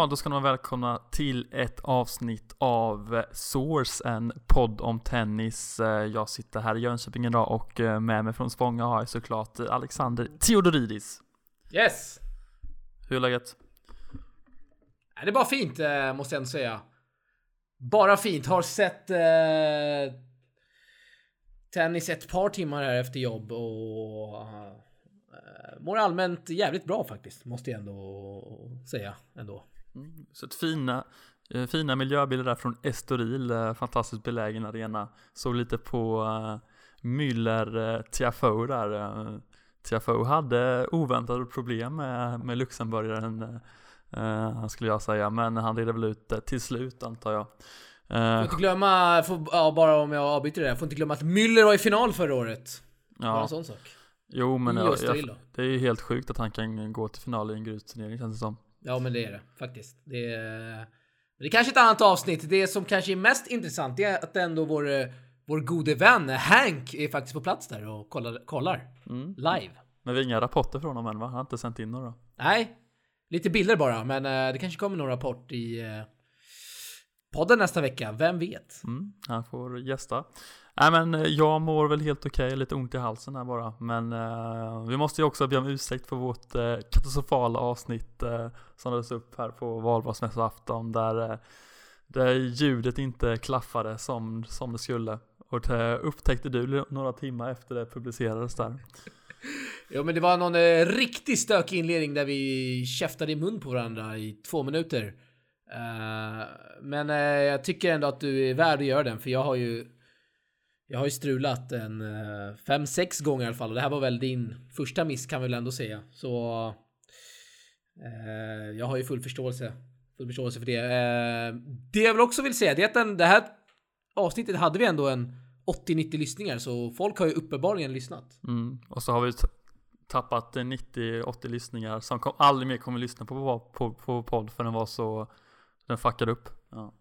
Ja, då ska ni vara välkomna till ett avsnitt av Source, en podd om tennis. Eh, jag sitter här i Jönköping idag och eh, med mig från Spånga har jag såklart Alexander Theodoridis. Yes! Hur är läget? Det är bara fint, eh, måste jag ändå säga. Bara fint. Har sett eh, tennis ett par timmar här efter jobb och eh, mår allmänt jävligt bra faktiskt, måste jag ändå säga ändå. Mm, så ett fina, eh, fina miljöbilder där från Estoril, eh, fantastiskt belägen arena. Såg lite på uh, Müller Tiafoe där. Tiafoe hade oväntade problem med, med luxemburgaren, uh, skulle jag säga, men han redde väl ut det till slut antar jag. Får inte glömma, får, ja, bara om jag avbryter det får inte glömma att Müller var i final förra året. Ja. Bara en sån sak. Jo men jag, jag, det är ju helt sjukt att han kan gå till final i en grusturnering känns det som. Ja men det är det faktiskt. Det är, det är kanske ett annat avsnitt. Det som kanske är mest intressant är att ändå vår, vår gode vän Hank är faktiskt på plats där och kollar, kollar mm. live. Men vi har inga rapporter från honom än va? Han har inte sänt in några. Nej, lite bilder bara. Men uh, det kanske kommer någon rapport i uh, podden nästa vecka. Vem vet? Mm, han får gästa. Nej men eh, jag mår väl helt okej, okay, lite ont i halsen här bara. Men eh, vi måste ju också be om ursäkt för vårt eh, katastrofala avsnitt eh, som lades upp här på valborgsmässoafton där, eh, där ljudet inte klaffade som, som det skulle. Och det upptäckte du några timmar efter det publicerades där. Ja men det var någon eh, riktigt stökig inledning där vi käftade i mun på varandra i två minuter. Uh, men uh, jag tycker ändå att du är värd att göra den för jag har ju jag har ju strulat en 5-6 uh, gånger i alla fall och det här var väl din första miss kan vi väl ändå säga. Så uh, jag har ju full förståelse, full förståelse för det. Uh, det jag väl också vill säga det är att den, det här avsnittet hade vi ändå en 80-90 lyssningar så folk har ju uppenbarligen lyssnat. Mm. Och så har vi tappat 90-80 lyssningar som kom, aldrig mer kommer lyssna på, på, på podd för den var så den fuckade upp. Ja.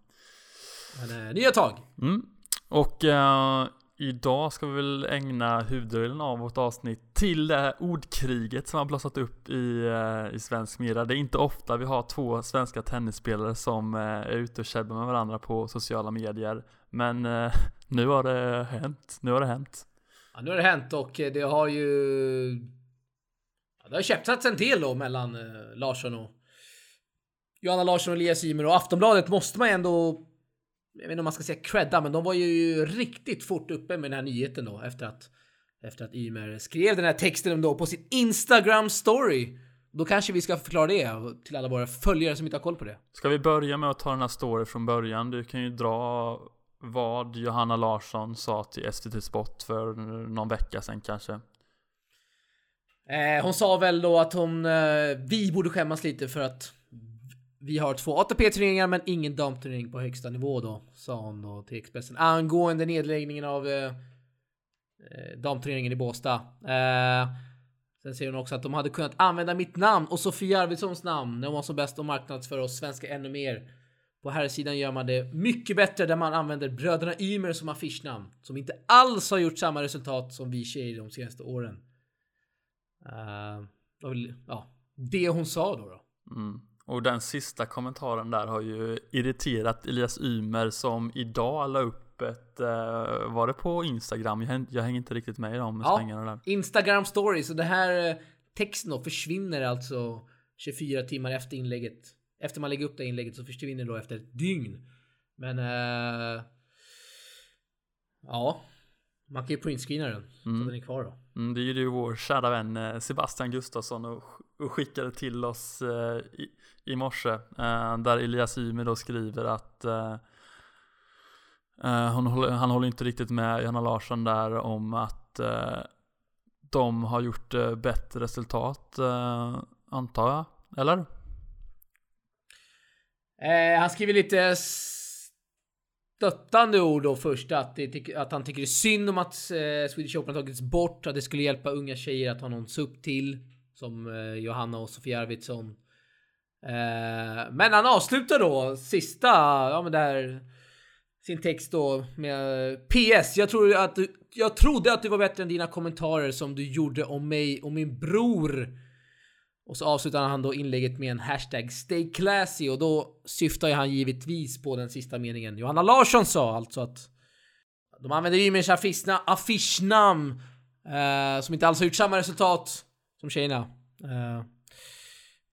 Men nya tag. Mm. Och eh, idag ska vi väl ägna huvuddelen av vårt avsnitt till det här ordkriget som har blossat upp i, eh, i svensk media. Det är inte ofta vi har två svenska tennisspelare som eh, är ute och käbbar med varandra på sociala medier. Men eh, nu har det hänt. Nu har det hänt. Ja, nu har det hänt och eh, det har ju... Ja, det har käftats en del då mellan eh, Larsson och Johanna Larsson och Elias Ymer och Aftonbladet måste man ändå jag vet inte om man ska säga credda, men de var ju riktigt fort uppe med den här nyheten då efter att efter att Ymer skrev den här texten då på sin Instagram story. Då kanske vi ska förklara det till alla våra följare som inte har koll på det. Ska vi börja med att ta den här story från början? Du kan ju dra vad Johanna Larsson sa till SVT Sport för någon vecka sedan kanske. Eh, hon sa väl då att hon, eh, vi borde skämmas lite för att vi har två ATP-turneringar men ingen damturnering på högsta nivå då, sa hon då till Expressen angående nedläggningen av eh, eh, damturneringen i Båstad. Eh, sen säger hon också att de hade kunnat använda mitt namn och Sofia Arvidssons namn när hon var som bäst och marknadsför oss svenskar ännu mer. På här sidan gör man det mycket bättre där man använder bröderna Ymer som affischnamn som inte alls har gjort samma resultat som vi tjejer de senaste åren. Uh, ja, det hon sa då. då. Mm. Och den sista kommentaren där har ju irriterat Elias Ymer som idag la upp ett, uh, var det på Instagram? Jag, jag hänger inte riktigt med i de ja, svängarna där. Instagram stories och det här uh, texten då försvinner alltså 24 timmar efter inlägget. Efter man lägger upp det inlägget så försvinner det då efter ett dygn. Men uh, ja, man kan ju printscreena den mm. så den är kvar då. Mm, det gjorde ju vår kära vän Sebastian Gustafsson och, och skickade till oss eh, i, i morse eh, där Elias Ymer då skriver att eh, eh han, håller, han håller inte riktigt med Johanna Larsson där om att eh, de har gjort bättre resultat antar jag, eller? Eh, han skriver lite stöttande ord då först att, det, att han tycker det är synd om att eh, Swedish Open har tagits bort, att det skulle hjälpa unga tjejer att ha någon upp till som eh, Johanna och Sofia Arvidsson. Eh, men han avslutar då sista, ja men där sin text då med PS. Jag tror att du, jag trodde att du var bättre än dina kommentarer som du gjorde om mig och min bror. Och så avslutar han då inlägget med en hashtag stay classy och då syftar han givetvis på den sista meningen Johanna Larsson sa alltså att de använder Ymers affischnamn eh, som inte alls har gjort samma resultat som tjejerna. Eh,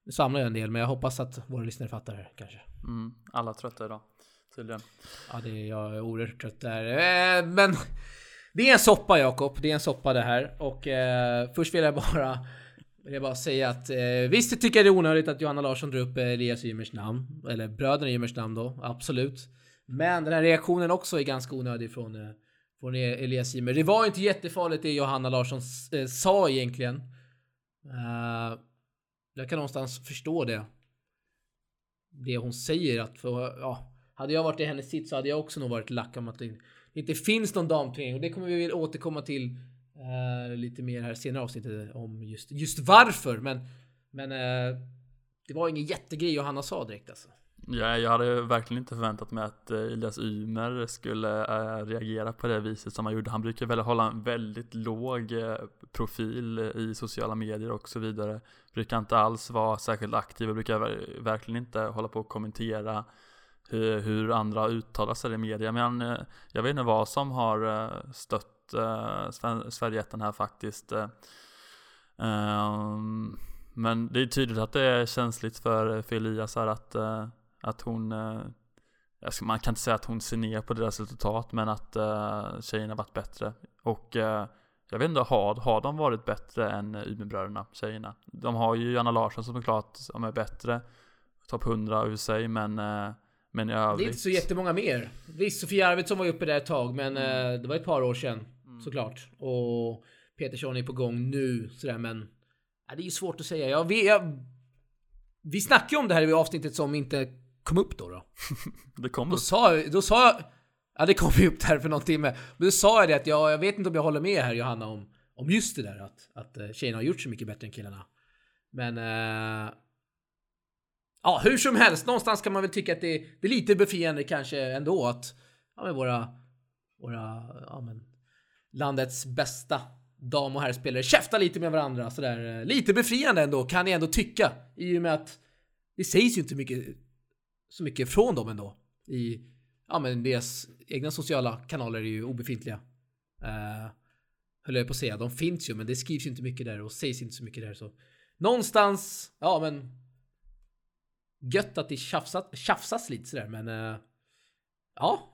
nu samlar jag en del men jag hoppas att våra lyssnare fattar det här kanske. Mm, alla trötta idag tydligen. Ja, det är, jag är oerhört trött där. Eh, men det är en soppa Jakob, det är en soppa det här. Och eh, först vill jag bara vill jag bara säga att eh, visst tycker jag det är onödigt att Johanna Larsson drar upp Elias Ymers namn. Eller bröderna Ymers namn då, absolut. Men den här reaktionen också är ganska onödig från, eh, från Elias Ymer. Det var inte jättefarligt det Johanna Larsson eh, sa egentligen. Uh, jag kan någonstans förstå det. Det hon säger att för, ja, hade jag varit i hennes sitt så hade jag också nog varit lack om att det inte finns någon damturnering och det kommer vi väl återkomma till uh, lite mer här senare avsnittet om just, just varför. Men, men uh, det var ingen jättegrej Johanna sa direkt alltså. Ja, jag hade verkligen inte förväntat mig att Elias Ymer skulle reagera på det viset som han gjorde. Han brukar väl hålla en väldigt låg profil i sociala medier och så vidare. Brukar inte alls vara särskilt aktiv och brukar verkligen inte hålla på och kommentera hur, hur andra uttalar sig i media. Men eh, jag vet inte vad som har eh, stött eh, äh, Sverigeätten här faktiskt. Ehm, men det är tydligt att det är känsligt för, för Elias här att att hon, eh, man kan inte säga att hon ser ner på deras resultat, men att uh, tjejerna varit bättre. Och uh, jag vet inte, har, har de varit bättre än Umeåbröderna, tjejerna? De har ju Janna Larsson som är klart som är bättre, topp 100 ur sig, men uh, men i övrigt... Det är inte så jättemånga mer. Visst, Sofia Arvidsson var ju uppe där ett tag, men mm. det var ett par år sedan mm. såklart. Och Petersson är på gång nu sådär, men ja, det är ju svårt att säga. Jag, vet, jag, vi snackade ju om det här i avsnittet som inte kom upp då. Då, det kom då upp. Sa, då sa jag... Ja, det kom ju upp där för någon timme. Men då sa jag det att jag, jag vet inte om jag håller med här Johanna om, om just det där att, att eh, tjejerna har gjort så mycket bättre än killarna. Men... Uh, ja, hur som helst. Någonstans kan man väl tycka att det, det är lite befriande kanske ändå att ja, men våra, våra ja, men, landets bästa dam och herrspelare käftar lite med varandra sådär. Eh, lite befriande ändå kan jag ändå tycka. I och med att det sägs ju inte mycket så mycket från dem ändå. I, ja men deras egna sociala kanaler är ju obefintliga. Uh, höll jag på att säga. De finns ju men det skrivs ju inte mycket där och sägs inte så mycket där så. Någonstans, ja men. Gött att det tjafsas, tjafsas lite sådär men. Uh, ja.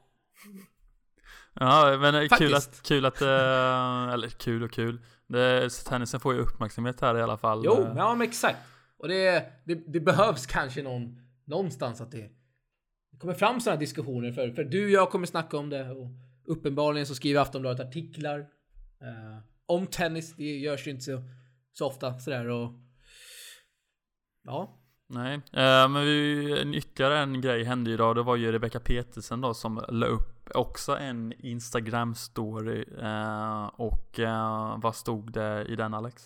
Ja men Faktiskt. kul att, kul att, uh, eller kul och kul. Det, tennisen får ju uppmärksamhet här i alla fall. Jo, ja men exakt. Och det, det, det behövs kanske någon någonstans att det, kommer fram sådana diskussioner. För, för du och jag kommer snacka om det. Och uppenbarligen så skriver Aftonbladet artiklar eh, om tennis. Det görs ju inte så, så ofta sådär. Och, ja. Nej, eh, men vi, en ytterligare en grej hände idag. Det var ju Rebecca Petersen då som la upp också en Instagram story. Eh, och eh, vad stod det i den Alex?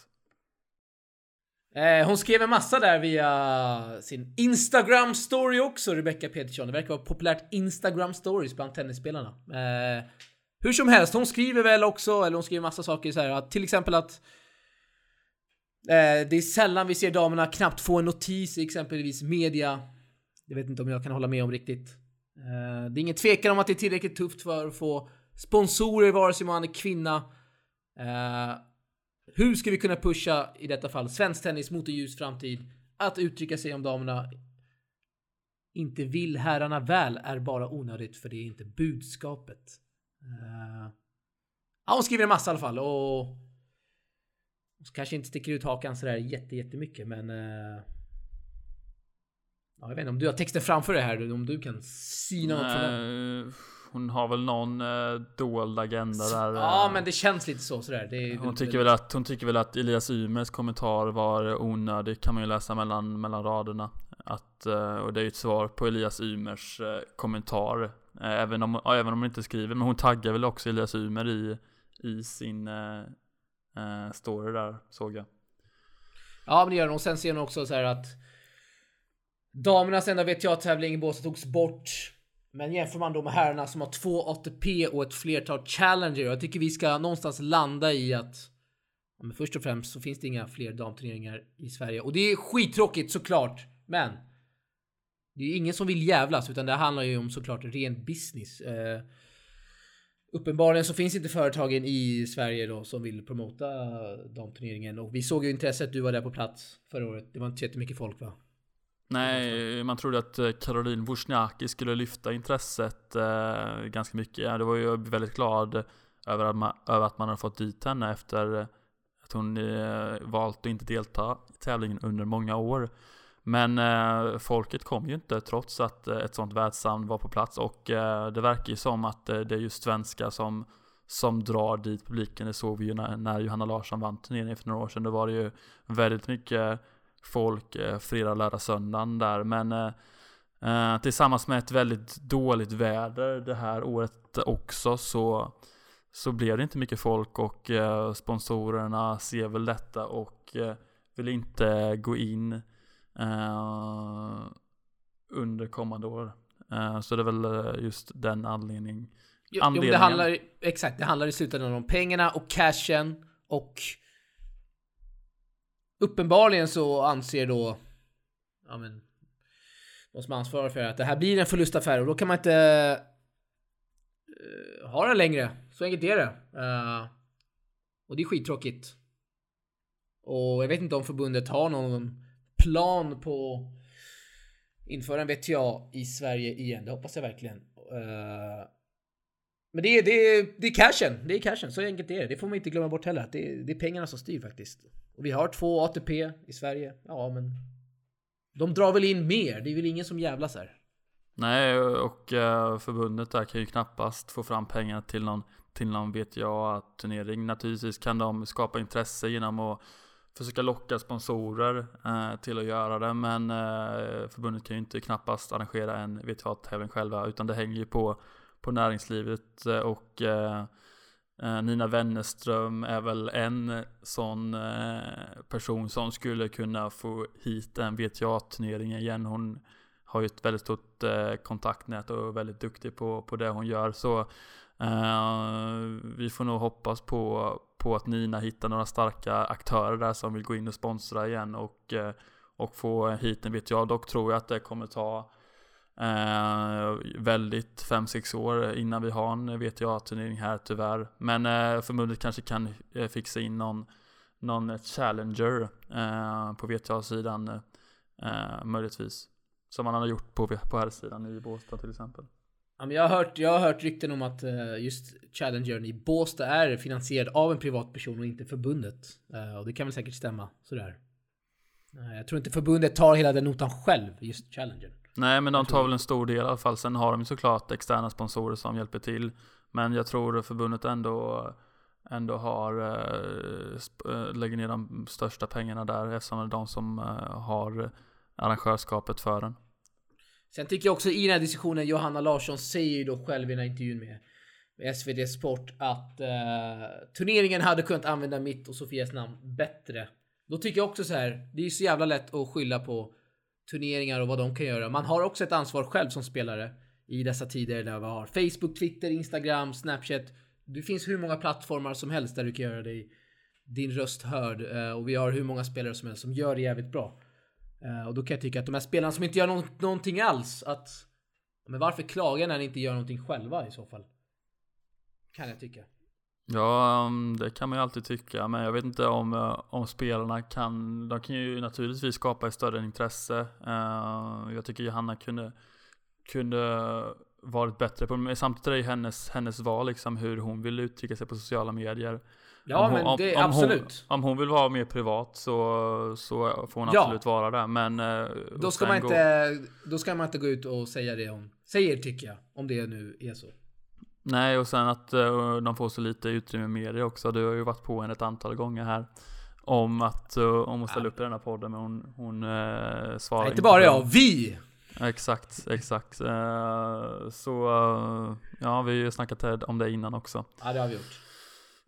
Eh, hon skrev en massa där via sin Instagram story också, Rebecca Petersson. Det verkar vara populärt Instagram stories bland tennisspelarna. Eh, hur som helst, hon skriver väl också, eller hon skriver massa saker så här, att till exempel att eh, det är sällan vi ser damerna knappt få en notis i exempelvis media. Jag vet inte om jag kan hålla med om riktigt. Eh, det är ingen tvekan om att det är tillräckligt tufft för att få sponsorer vare sig man är kvinna. Eh, hur ska vi kunna pusha, i detta fall, svensk tennis mot en ljus framtid? Att uttrycka sig om damerna inte vill herrarna väl är bara onödigt för det är inte budskapet. Uh, ja, hon skriver en massa i alla fall och... Kanske inte sticker ut hakan sådär jätte, jättemycket men... Uh, ja, jag vet inte om du har texten framför dig här, om du kan syna något från den hon har väl någon eh, dold agenda där. Ja, eh, men det känns lite så sådär. Det, hon, tycker väl att, hon tycker väl att Elias Ymers kommentar var onödig, kan man ju läsa mellan, mellan raderna. Att, eh, och det är ju ett svar på Elias Ymers eh, kommentar. Även, om, ja, även om hon inte skriver, men hon taggar väl också Elias Ymer i, i sin eh, story där, såg jag. Ja, men det gör hon. Och sen ser hon också så här att Damernas enda WTA-tävling i Båstad togs bort men jämför man då med herrarna som har två ATP och ett flertal Challenger. Jag tycker vi ska någonstans landa i att Men först och främst så finns det inga fler damturneringar i Sverige och det är skittråkigt såklart. Men det är ingen som vill jävlas utan det handlar ju om såklart ren business. Eh, uppenbarligen så finns inte företagen i Sverige då som vill promota damturneringen och vi såg ju intresset. Du var där på plats förra året. Det var inte jättemycket folk va? Nej, man trodde att eh, Caroline Wozniacki skulle lyfta intresset eh, ganska mycket. Ja, det var ju väldigt glad över att man, över att man har fått dit henne efter att hon eh, valt att inte delta i tävlingen under många år. Men eh, folket kom ju inte trots att eh, ett sånt världsnamn var på plats och eh, det verkar ju som att det är just svenskar som, som drar dit publiken. Det såg vi ju när, när Johanna Larsson vann turneringen för några år sedan. Då var det ju väldigt mycket folk eh, fredag, lördag, söndagen där. Men eh, eh, tillsammans med ett väldigt dåligt väder det här året också så, så blev det inte mycket folk och eh, sponsorerna ser väl detta och eh, vill inte gå in eh, under kommande år. så det är väl just den anledningen. Jo, jo, det handlar, exakt, det handlar i slutändan om pengarna och cashen och uppenbarligen så anser då ja men de som ansvarar för att det här blir en förlustaffär och då kan man inte uh, ha den längre. Så enkelt är det. Uh, och det är skittråkigt. Och jag vet inte om förbundet har någon plan på införa en VTA i Sverige igen. Det hoppas jag verkligen. Uh, men det är, det, är, det är cashen. Det är cashen. Så enkelt är det. Det får man inte glömma bort heller. Det är, det är pengarna som styr faktiskt. Och vi har två ATP i Sverige. Ja, men de drar väl in mer. Det är väl ingen som jävlas här. Nej, och eh, förbundet där kan ju knappast få fram pengar till någon, till någon VTA-turnering. Naturligtvis kan de skapa intresse genom att försöka locka sponsorer eh, till att göra det. Men eh, förbundet kan ju inte knappast arrangera en VTA-tävling själva. Utan det hänger ju på, på näringslivet eh, och eh, eh, Nina Wennerström är väl en sån person som skulle kunna få hit en VTA-turnering igen. Hon har ju ett väldigt stort kontaktnät och är väldigt duktig på, på det hon gör. Så eh, vi får nog hoppas på, på att Nina hittar några starka aktörer där som vill gå in och sponsra igen och, och få hit en VTA. Dock tror jag att det kommer ta Eh, väldigt 5-6 år innan vi har en VTA-turnering här tyvärr. Men eh, förbundet kanske kan eh, fixa in någon, någon challenger eh, på VTA-sidan eh, möjligtvis. Som man har gjort på, på här sidan i Båstad till exempel. jag, har hört, jag har hört rykten om att eh, just Challengern i Båstad är finansierad av en privatperson och inte förbundet. Eh, och det kan väl säkert stämma sådär. Jag tror inte förbundet tar hela den notan själv, just Challengern. Nej, men de tar väl en stor del i alla fall. Sen har de såklart externa sponsorer som hjälper till. Men jag tror förbundet ändå, ändå har, äh, lägger ner de största pengarna där eftersom det är de som äh, har arrangörskapet för den. Sen tycker jag också i den här diskussionen, Johanna Larsson säger ju då själv i den här intervjun med, med SvD Sport att äh, turneringen hade kunnat använda mitt och Sofias namn bättre. Då tycker jag också så här, det är så jävla lätt att skylla på turneringar och vad de kan göra. Man har också ett ansvar själv som spelare i dessa tider där vi har Facebook, Twitter, Instagram, Snapchat. Det finns hur många plattformar som helst där du kan göra dig din röst hörd eh, och vi har hur många spelare som helst som gör det jävligt bra. Eh, och då kan jag tycka att de här spelarna som inte gör någonting alls att men varför klaga när ni inte gör någonting själva i så fall? Kan jag tycka. Ja, um, det kan man ju alltid tycka, men jag vet inte om, uh, om spelarna kan, de kan ju naturligtvis skapa ett större intresse. Uh, jag tycker Johanna kunde, kunde varit bättre på men samtidigt är det hennes, hennes val liksom hur hon vill uttrycka sig på sociala medier. Ja, om men hon, det, om, absolut. Hon, om hon vill vara mer privat så, så får hon ja. absolut vara det, men... Uh, då ska man inte, gå... då ska man inte gå ut och säga det om, säger tycker jag, om det nu är så. Nej, och sen att uh, de får så lite utrymme i media också. Du har ju varit på henne ett antal gånger här. Om att, uh, om ja. upp i den här podden, men hon, hon uh, svarar Nej, inte bara jag, vi! Exakt, exakt. Så, ja, vi har ju snackat om det innan också. Ja, det har vi gjort.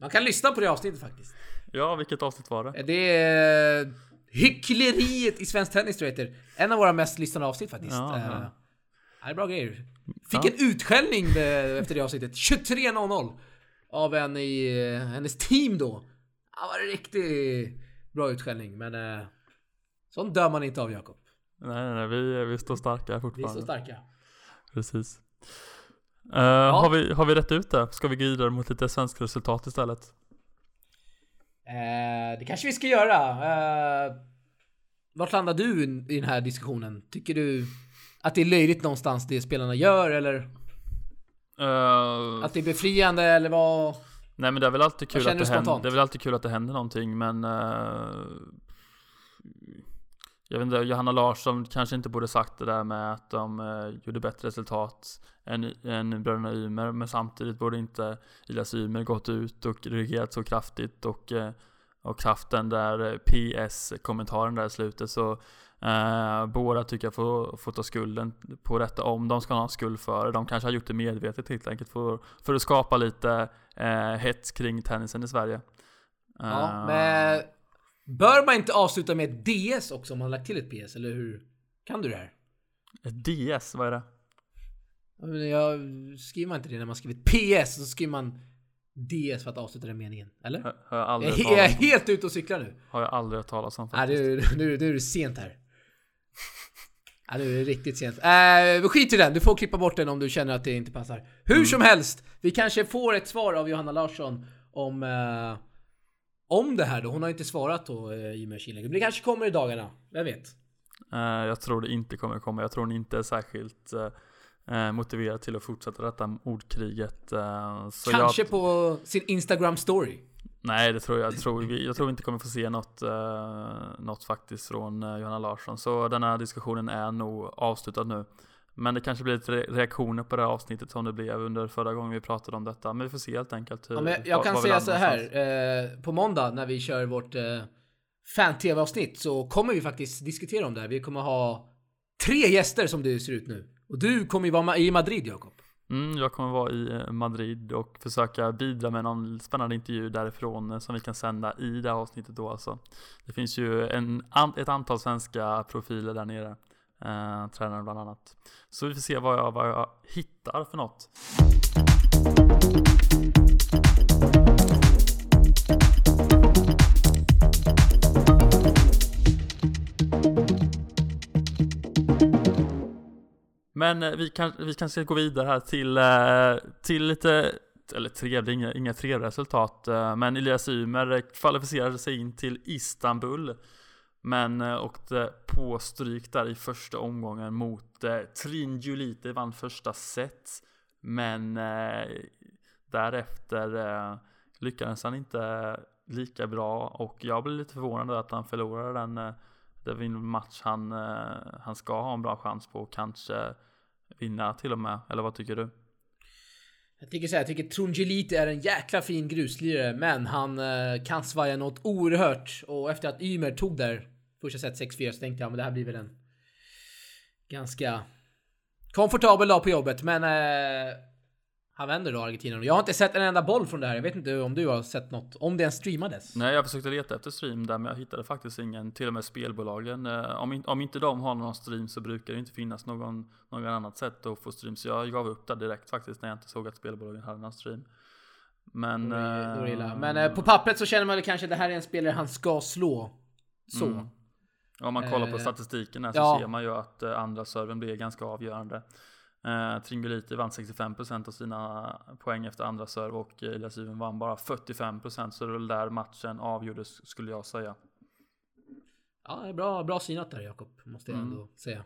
Man kan lyssna på det avsnittet faktiskt. Ja, vilket avsnitt var det? Det är Hyckleriet i svensk tennis tror jag heter. En av våra mest lyssnade avsnitt faktiskt. Ja, ja. Det är bra grejer. Fick ja. en utskällning efter det avsnittet. 23.00. Av en i hennes team då. Det var en riktigt bra utskällning, men eh, sånt dör man inte av Jakob. Nej, nej, vi, vi står starka Vi fortfarande. så starka. Precis. Uh, har, vi, har vi rätt ut det? Ska vi gå vidare mot lite svenska resultat istället? Eh, det kanske vi ska göra. Eh, vart landar du i den här diskussionen? Tycker du att det är löjligt någonstans det spelarna gör eller Uh, att det är befriande eller vad? nej men det är väl alltid kul att det händer, det är väl alltid kul att det händer någonting men uh, Jag vet inte, Johanna Larsson kanske inte borde sagt det där med att de uh, gjorde bättre resultat än, än bröderna Ymer men samtidigt borde inte Elias Ymer gått ut och reagerat så kraftigt och och haft den där PS-kommentaren där i slutet så Eh, båda tycker jag får, får ta skulden på detta om de ska ha en skuld för det. De kanske har gjort det medvetet helt enkelt för, för att skapa lite eh, hets kring tennisen i Sverige. Ja, Eh, men bör man inte avsluta med ett DS också om man lagt till ett PS eller hur? Kan du det här? Ett DS, vad är det? Jag, skriver man inte det när man skriver ett PS så skriver man DS för att avsluta den meningen? Eller? Har jag aldrig jag är helt ute och cyklar nu. Har jag aldrig hört talas om Nej, faktiskt. nu, nu, nu är det sent här. Ja, nu är det riktigt sent. Äh, skit i den, du får klippa bort den om du känner att det inte passar. Hur Mm. som helst, vi kanske får ett svar av Johanna Larsson om eh, om det här då. Hon har inte svarat då eh, i och med. Men det kanske kommer i dagarna. Vem vet? Eh, jag tror det inte kommer komma. Jag tror hon inte är särskilt eh, motiverad till att fortsätta detta ordkriget. så kanske jag, på sin Instagram story. Nej, det tror jag. Jag tror vi, jag tror vi inte kommer få se något, eh, något faktiskt från eh, Johanna Larsson. Så den här diskussionen är nog avslutad nu. Men det kanske blir lite re- reaktioner på det här avsnittet som det blev under förra gången vi pratade om detta. Men vi får se helt enkelt hur, Ja, jag var- kan säga så här. Eh, på måndag när vi kör vårt eh, fan-tv-avsnitt så kommer vi faktiskt diskutera om det här. Vi kommer ha tre gäster som det ser ut nu. Och du kommer ju vara i Madrid Jakob. Mm, jag kommer vara i eh, Madrid och försöka bidra med någon spännande intervju därifrån eh, som vi kan sända i det här avsnittet då alltså. Det finns ju en, ett antal svenska profiler där nere. Eh, tränare bland annat. Så vi får se vad jag, vad jag hittar för något. Men eh, vi kan, vi kanske ska gå vidare här till, eh, till lite, eller trevliga, inga, inga trevliga resultat. Eh, men Elias Ymer kvalificerade sig in till Istanbul. Men åkte på stryk där i första omgången mot Trin Julite, vann första set. Men därefter lyckades han inte lika bra och jag blev lite förvånad att han förlorade den. Det var en match han, han ska ha en bra chans på och kanske vinna till och med. Eller vad tycker du? Jag tycker så här, jag tycker Trungelite är en jäkla fin gruslirare, men han eh, kan svaja något oerhört. Och efter att Ymer tog där första set 6-4 så tänkte jag, men det här blir väl en ganska komfortabel dag på jobbet. Men eh, han vänder då Argentina. Jag har inte sett en enda boll från det här. Jag vet inte om du har sett något, om det ens streamades. Nej, jag försökte leta efter stream där men jag hittade faktiskt ingen. Till och med spelbolagen. eh, Om, om inte de har någon stream så brukar det inte finnas någon, någon annat sätt att få stream. Så jag gav upp det direkt faktiskt när jag inte såg att spelbolagen hade någon stream. Men... Då illa. eh, Men eh, på pappret så känner man väl kanske att det här är en spelare han ska slå. Så. Mm. Om man kollar på statistiken här så ja. ser man ju att andra serven blir ganska avgörande. Eh, Tringoliti vann 65% av sina poäng efter andra serve och eh, Elias Yven vann bara 45% så det väl där matchen avgjordes skulle jag säga. Ja, det bra, bra synat där Jakob, måste jag Mm. ändå säga.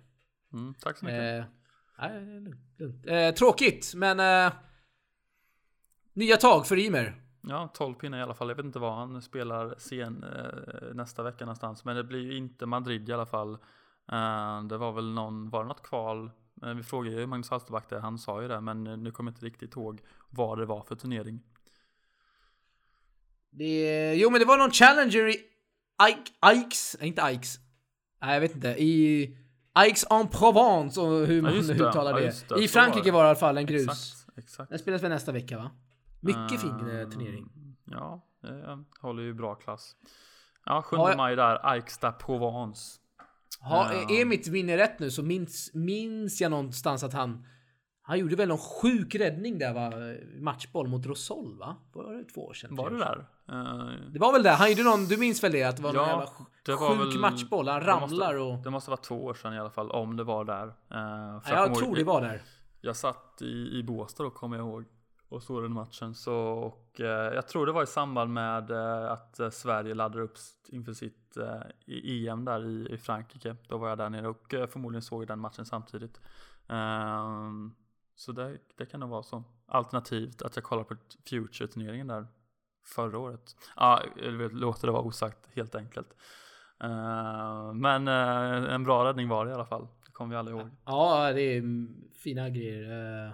Mm, tack så mycket. Eh, nej, lugnt, lugnt. Eh, tråkigt, men eh, nya tag för Ymer. Ja, 12 pinnar i alla fall. Jag vet inte vad han spelar sen eh, nästa vecka någonstans. Men det blir ju inte Madrid i alla fall. Eh, det var väl någon, var det något kval? Eh, vi frågade ju Magnus Halsterback där, han sa ju det. Men eh, nu kommer jag inte riktigt ihåg vad det var för turnering. Det, jo men det var någon Challenger i Ike, Ikes, inte Ikes. Nej jag vet inte. I Ikes en Provence och hur man det. uttalar Ja, det. just det. I Frankrike det. var det i alla fall en grus. Exakt, exakt. Den spelas väl nästa vecka va? Mycket fin eh, Eh, turnering. Ja, håller ju bra klass. Ja, 7 Har jag- maj där, Aiksta Provence. Ha, Ja. Är mitt minne rätt nu så minns, minns jag någonstans att han Han gjorde väl någon sjuk räddning där va? Matchboll mot Rosol va? Var det två år sedan? Var det där? Eh, Det var väl det. Han gjorde någon, du minns väl det? Att det var Ja, någon jävla det sjuk var väl- matchboll. Han det måste- ramlar och... det måste vara två år sedan i alla fall, om det var där. För Ja, jag ihåg- tror det var där. Jag satt i, i Båstad då kommer jag ihåg och såg den matchen. Så, och, eh, jag tror det var i samband med eh, att eh, Sverige laddade upp inför sitt eh, i- EM där i, i Frankrike. Då var jag där nere och eh, förmodligen såg den matchen samtidigt. Ehm, så det, det kan nog vara så. Alternativt att jag kollar på Future-turneringen där förra året. Ja, låter det vara osagt helt enkelt. Ehm, men eh, en bra räddning var det i alla fall. Det kommer vi alla ihåg. Ja, det är fina grejer. Eh,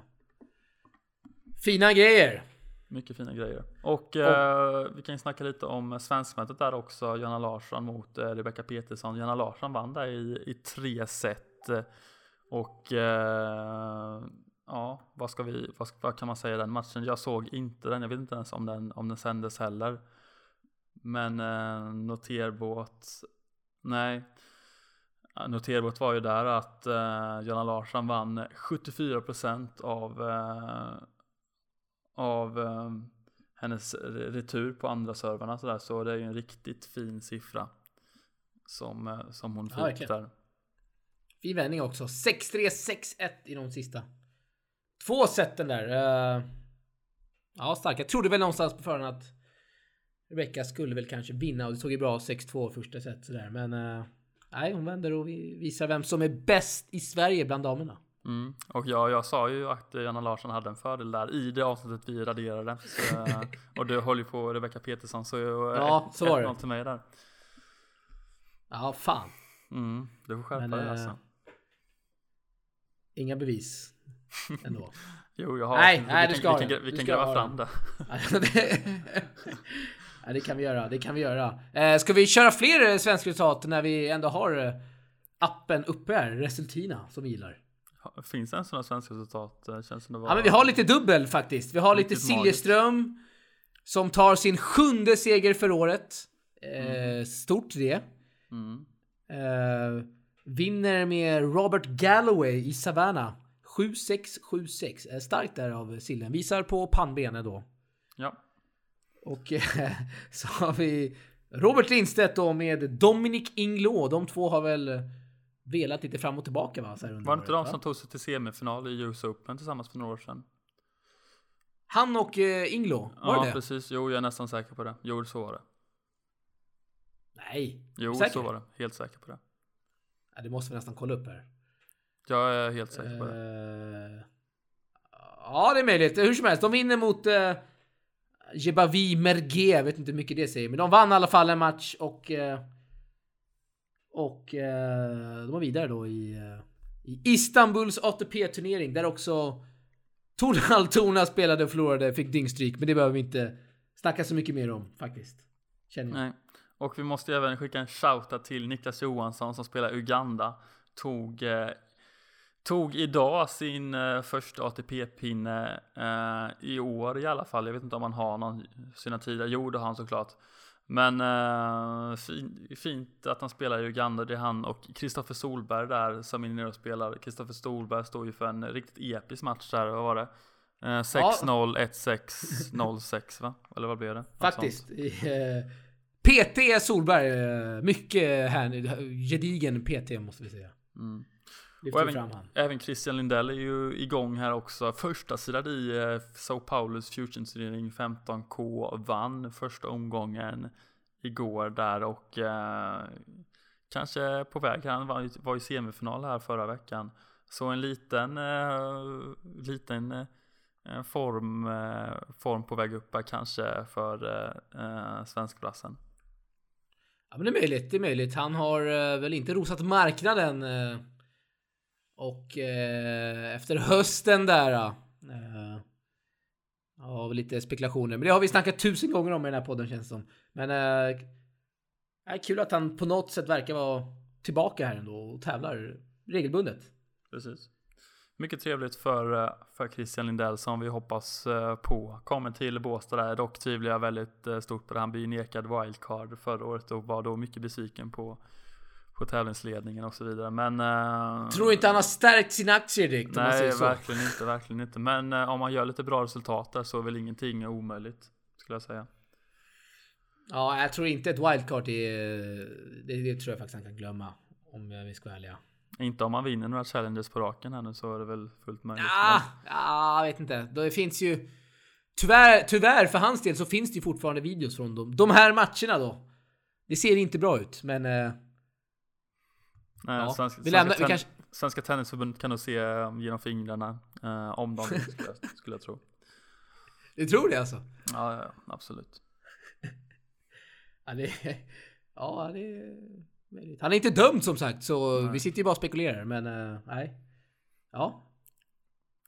Fina grejer! Mycket fina grejer. Och eh, vi kan ju snacka lite om svenskmötet där också. Jonna Larsson mot eh, Rebecca Petersson. Jonna Larsson vann där i, i tre set. Och eh, ja, vad ska vi, vad, vad kan man säga den matchen? Jag såg inte den. Jag vet inte ens om den, om den sändes heller. Men eh, noterbåt, nej. Noterbart var ju där att eh, Jonna Larsson vann 74% av eh, av eh, hennes re- retur på andra servrarna sådär så det är ju en riktigt fin siffra som, eh, som hon Ja, fick där. Fin vändning också. 6-3, 6-1 i de sista. Två seten där. eh. Ja, starkt. Jag trodde väl någonstans på förhand att Rebecca skulle väl kanske vinna och det såg ju bra 6-2 första set sådär. Men nej, hon vänder och vi visar vem som är bäst i Sverige bland damerna. Mm. Och jag, jag sa ju att Jonna Larsson hade en fördel där i det avsnittet vi raderade. Så, och du höll ju på Rebecca Petersson så jag, Ja, så var det. 1-0 till mig där. Ja, fan. Mm, du får skärpa dig eh, alltså. Inga bevis ändå. Jo, jag har. nej, vi, nej, vi du ska ha vi kan, vi kan gräva fram det. ja, det kan vi göra. Det kan vi göra. Eh, ska vi köra fler eh, svenska resultat när vi ändå har eh, appen uppe här? Resultina som vi gillar. Finns det en sån här svensk resultat? Känns det. Ja, men vi har lite dubbel faktiskt. Vi har lite. Siljeström som tar sin sjunde seger för året. Eh, stort det. Mm. Eh, vinner med Robert Galloway i Savannah. 7-6, 7-6. Eh, starkt där av Sillen. Visar på pannbenet då. Ja. Och eh, så har vi Robert Lindstedt då med Dominic Inglå. De två har väl velat lite fram och tillbaka va? Så här Var det inte de som tog sig till semifinal i US Open tillsammans för några år sedan? Han och eh, Inglå, var ja, det precis. Jo, jag är nästan säker på det. Jo, så var det. Nej. Jo, Säker? så var det. Helt säker på det. Ja, det måste vi nästan kolla upp här. Jag är helt säker på det. Eh, ja, det är möjligt. Hur som helst, de vinner mot uh, Jebavi Mergue. Jag vet inte hur mycket det säger, men de vann i alla fall en match och eh, och eh, de var vidare då i, eh, i Istanbuls ATP-turnering där också Torna Altona spelade och förlorade, fick dyngstryk, men det behöver vi inte snacka så mycket mer om faktiskt. Känner jag. Nej. Och vi måste även skicka en shoutout till Niklas Johansson som spelar Uganda. Tog, eh, tog idag sin eh, första ATP-pinne eh, i år i alla fall. Jag vet inte om han har någon sina tidigare. Jo, det har han såklart. Men eh, fin, fint att han spelar i Uganda. Det är han och Kristoffer Solberg där som är nere och spelar. Kristoffer Solberg står ju för en riktigt episk match där. Vad var det? Eh, 6-0, 1-6, 0-6 va? Eller vad blev det? Faktiskt. Eh, PT Solberg, eh, mycket här, gedigen PT måste vi säga. Mm. Lyfter Och även, även Christian Lindell är ju igång här också. Första sidan i eh, Sao Paulos Future-turnering 15K vann första omgången igår där och eh, kanske på väg. Han var, var i semifinal här förra veckan. Så en liten, eh, liten eh, form, eh, form på väg upp här kanske för eh, eh, svenskklassen. Ja men det är möjligt, det är möjligt. Han har eh, väl inte rosat marknaden. Och eh, efter hösten där. Eh, ja, lite spekulationer. Men det har vi snackat tusen gånger om i den här podden känns det som. Men eh, är kul att han på något sätt verkar vara tillbaka här ändå och tävlar regelbundet. Precis. Mycket trevligt för, eh, för Christian Lindell som vi hoppas eh, på kommer till Båstad där. Dock tvivlar jag väldigt stort på det. Han blev ju nekad wildcard förra året och var då mycket besviken på, på tävlingsledningen och så vidare. Men... Uh, Tror inte han har stärkt sina aktier direkt om man säger så. verkligen inte, verkligen inte. Men uh, om man gör lite bra resultat där så är väl ingenting omöjligt. Skulle jag säga. Ja, jag tror inte ett wildcard är... Det, det tror jag faktiskt han kan glömma. Om vi ska vara ärliga. Inte om man vinner några challenges på raken här nu så är det väl fullt möjligt. Ja, men... ja jag vet inte. Det finns ju... Tyvärr, tyvärr för hans del så finns det ju fortfarande videos från dem. De här matcherna då. Det ser inte bra ut, men... Eh, Nej, ja. svenska, vi lämnar, vi kanske... svenska Tennisförbundet kan nog se eh, genom fingrarna eh, om de skulle, skulle jag tro. Du tror det alltså? Ja, ja absolut. ja, det, ja, det är Han är inte dömd som sagt, så nej. vi sitter ju bara och spekulerar, men uh, nej. Ja.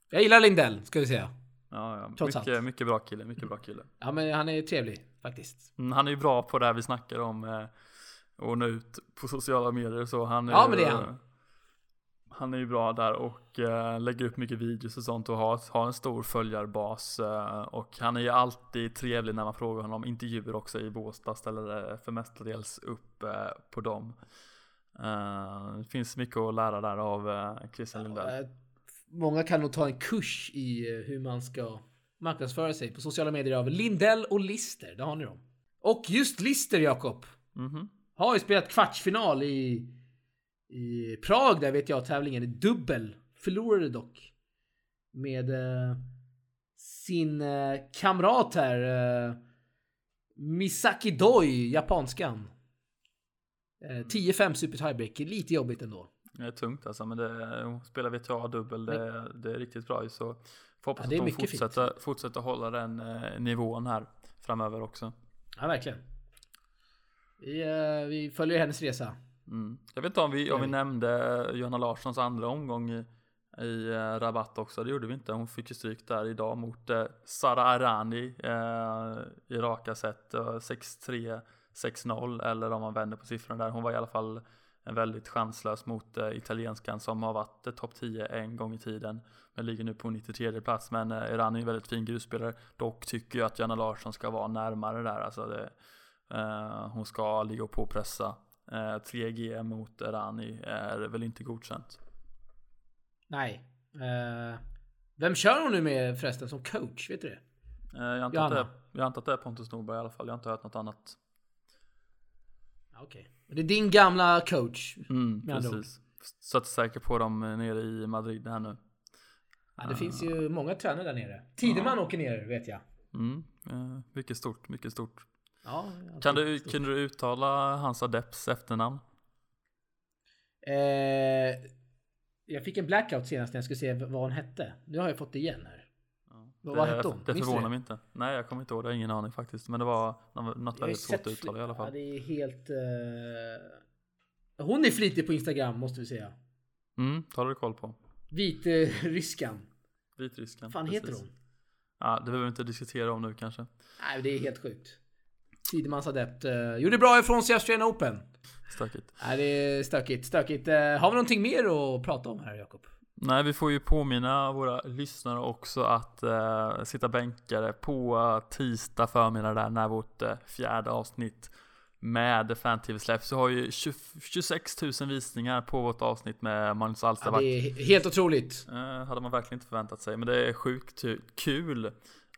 Jag gillar Lindell, ska vi säga. Ja, ja. Trots mycket, allt. mycket bra kille, mycket bra kille. Ja, men han är trevlig faktiskt. Mm, han är ju bra på det här vi snackar om. Eh, och nå ut på sociala medier så han är Ja men det är han. Han är ju bra där och uh, lägger upp mycket videos och sånt och har, har en stor följarbas uh, och han är ju alltid trevlig när man frågar honom. Intervjuer också i Båstad ställer det för mestadels upp uh, på dem. det finns mycket att lära där av Christian Lindell. många kan nog ta en kurs i hur man ska marknadsföra sig på sociala medier av Lindell och Lister. Det har ni dem. Och just Lister Jakob. Mm -hmm. Har ju spelat kvartsfinal i, i Prag där vet jag tävlingen i dubbel. Förlorade dock. Med eh, sin eh, kamrat här. Eh, Misaki Doi, japanskan. Eh, 10-5 super tiebreaker, lite jobbigt ändå. Det är tungt alltså, men det, spelar VTA dubbel, det, det är riktigt bra så får hoppas ja, att hon fortsätter, fortsätter hålla den eh, nivån här framöver också. Ja, verkligen. Vi, uh, vi följer hennes resa. Mm. Jag vet inte om vi, om vi nämnde Johanna Larssons andra omgång i, i uh, rabatt också. Det gjorde vi inte. Hon fick ju stryk där idag mot uh, Sara Arani i raka set. 6-3, 6-0 eller om man vänder på siffrorna där. Hon var i alla fall väldigt chanslös mot italienskan som har varit topp 10 en gång i tiden. Men ligger nu på 93 plats. Men Irani är en väldigt fin grusspelare. Dock tycker jag att Johanna Larsson ska vara närmare där. Alltså det, Eh, hon ska ligga och påpressa. 3G eh, mot Rani är väl inte godkänt. Nej. Uh, vem kör hon nu med förresten som coach? Vet du det? jag, antar att det är, jag antar att det är Pontus Norberg i alla fall. Jag har inte hört något annat. Okej. Okay. Det är din gamla coach? Mm, precis. Satt säker på dem nere i Madrid här nu. Ja, det uh, finns ju många tränare där nere. Tideman uh. åker ner vet jag. Mm, mycket stort, mycket stort. Ja, kan du, kunde du uttala hans adepts efternamn? Eh, jag fick en blackout senast när jag skulle se vad hon hette. Nu har jag fått det igen här. Ja. Vad, vad hette hon? Det förvånar mig inte. Nej, jag kommer inte ihåg. Det har ingen aning faktiskt. Men det var något väldigt svårt att uttala i alla fall. Ja, det är helt... Uh... Hon är flitig på Instagram måste vi säga. Mm, tar du koll på. Vitryskan. Vitryskan. fan heter hon? Ja, det behöver vi inte diskutera om nu kanske. Nej, det är helt sjukt. Tidemans adept. Uh, gjorde bra ifrån sig i Australian Open. Stökigt. Nej, det är stökigt. Stökigt. Uh, har vi någonting mer att prata om här, Jakob? Nej, vi får ju påminna våra lyssnare också att uh, sitta bänkare på tisdag förmiddag där när vårt fjärde avsnitt med Fan-TV släpps. Så har ju 20, 26 000 visningar på vårt avsnitt med Magnus Alsterback. Ja, det är helt otroligt. hade man verkligen inte förväntat sig, men det är sjukt kul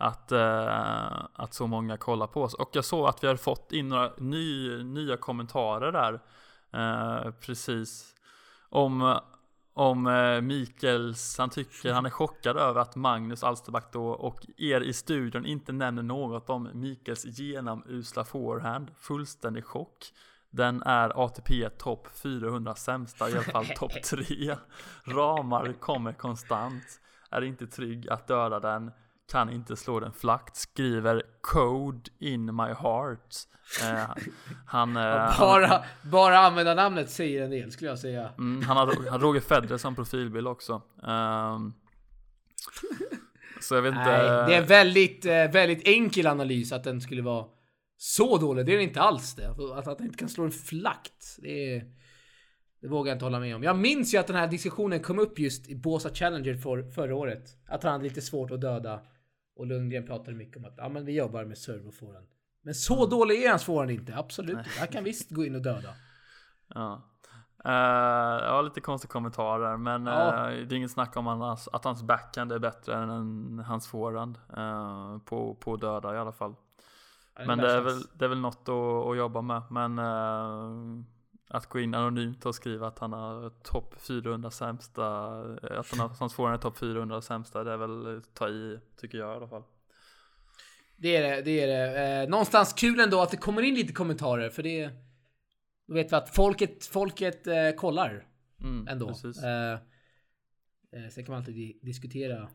att, uh, att så många kollar på oss. Och jag såg att vi har fått in några ny, nya kommentarer där. Uh, precis. Om, om uh, Mikels, han tycker, han är chockad över att Magnus Alsterback då och er i studion inte nämner något om Mikels genomusla forehand. Fullständig chock. Den är ATP topp 400 sämsta, i alla fall topp 3. Ramar kommer konstant. Är inte trygg att döda den kan inte slå den flakt, skriver Code in my heart. Eh, han, eh, bara, han, bara använda namnet säger en del skulle jag säga. Mm, han har, han Roger Federer som profilbild också. Um, så jag vet inte. Nej, det är en väldigt, eh, väldigt enkel analys att den skulle vara så dålig. Det är det inte alls det. Att, att han inte kan slå en flakt. Det, är, det vågar jag inte hålla med om. Jag minns ju att den här diskussionen kom upp just i Båsa Challenger för, förra året. Att han hade lite svårt att döda och Lundgren pratade mycket om att ja, men vi jobbar med servo Men så dålig är hans forehand inte. Absolut. Jag kan visst gå in och döda. Ja. Uh, ja, lite konstiga kommentarer, men ja. uh, det är inget snack om hans, att hans backhand är bättre än hans forehand. Uh, på, på döda i alla fall. Ja, men det är, väl, det är väl något att, att jobba med. Men att gå in anonymt och skriva att han har topp 400 sämsta, att han har, hans är topp 400 sämsta, det är väl ta i, tycker jag i alla fall. Det är det, det är det. någonstans kul ändå att det kommer in lite kommentarer, för det då vet vi att folket, folket eh, kollar mm, ändå. Eh, eh, sen kan man alltid di diskutera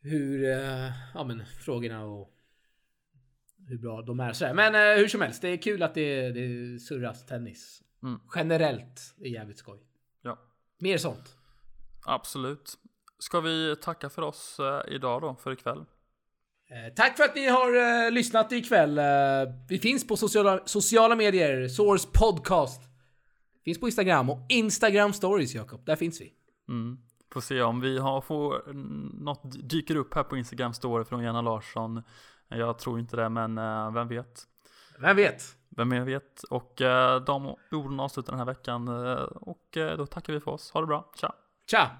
hur, eh, ja men frågorna och hur bra de är sådär. Men eh, hur som helst, det är kul att det, det surras tennis. Mm. Generellt är jävligt skoj. Ja. Mer sånt. Absolut. Ska vi tacka för oss eh, idag då, för ikväll? Eh, tack för att ni har uh, lyssnat ikväll. Uh, vi finns på sociala, sociala medier, Source Podcast. Finns på Instagram och Instagram Stories, Jakob. Där finns vi. Mm. Får se om vi har, får, något dyker upp här på Instagram Story från Janna Larsson. Jag tror inte det, men uh, vem vet? Vem vet? Vem vet? Och de orden avslutar den här veckan. och då tackar vi för oss. Ha det bra. Tja! Tja!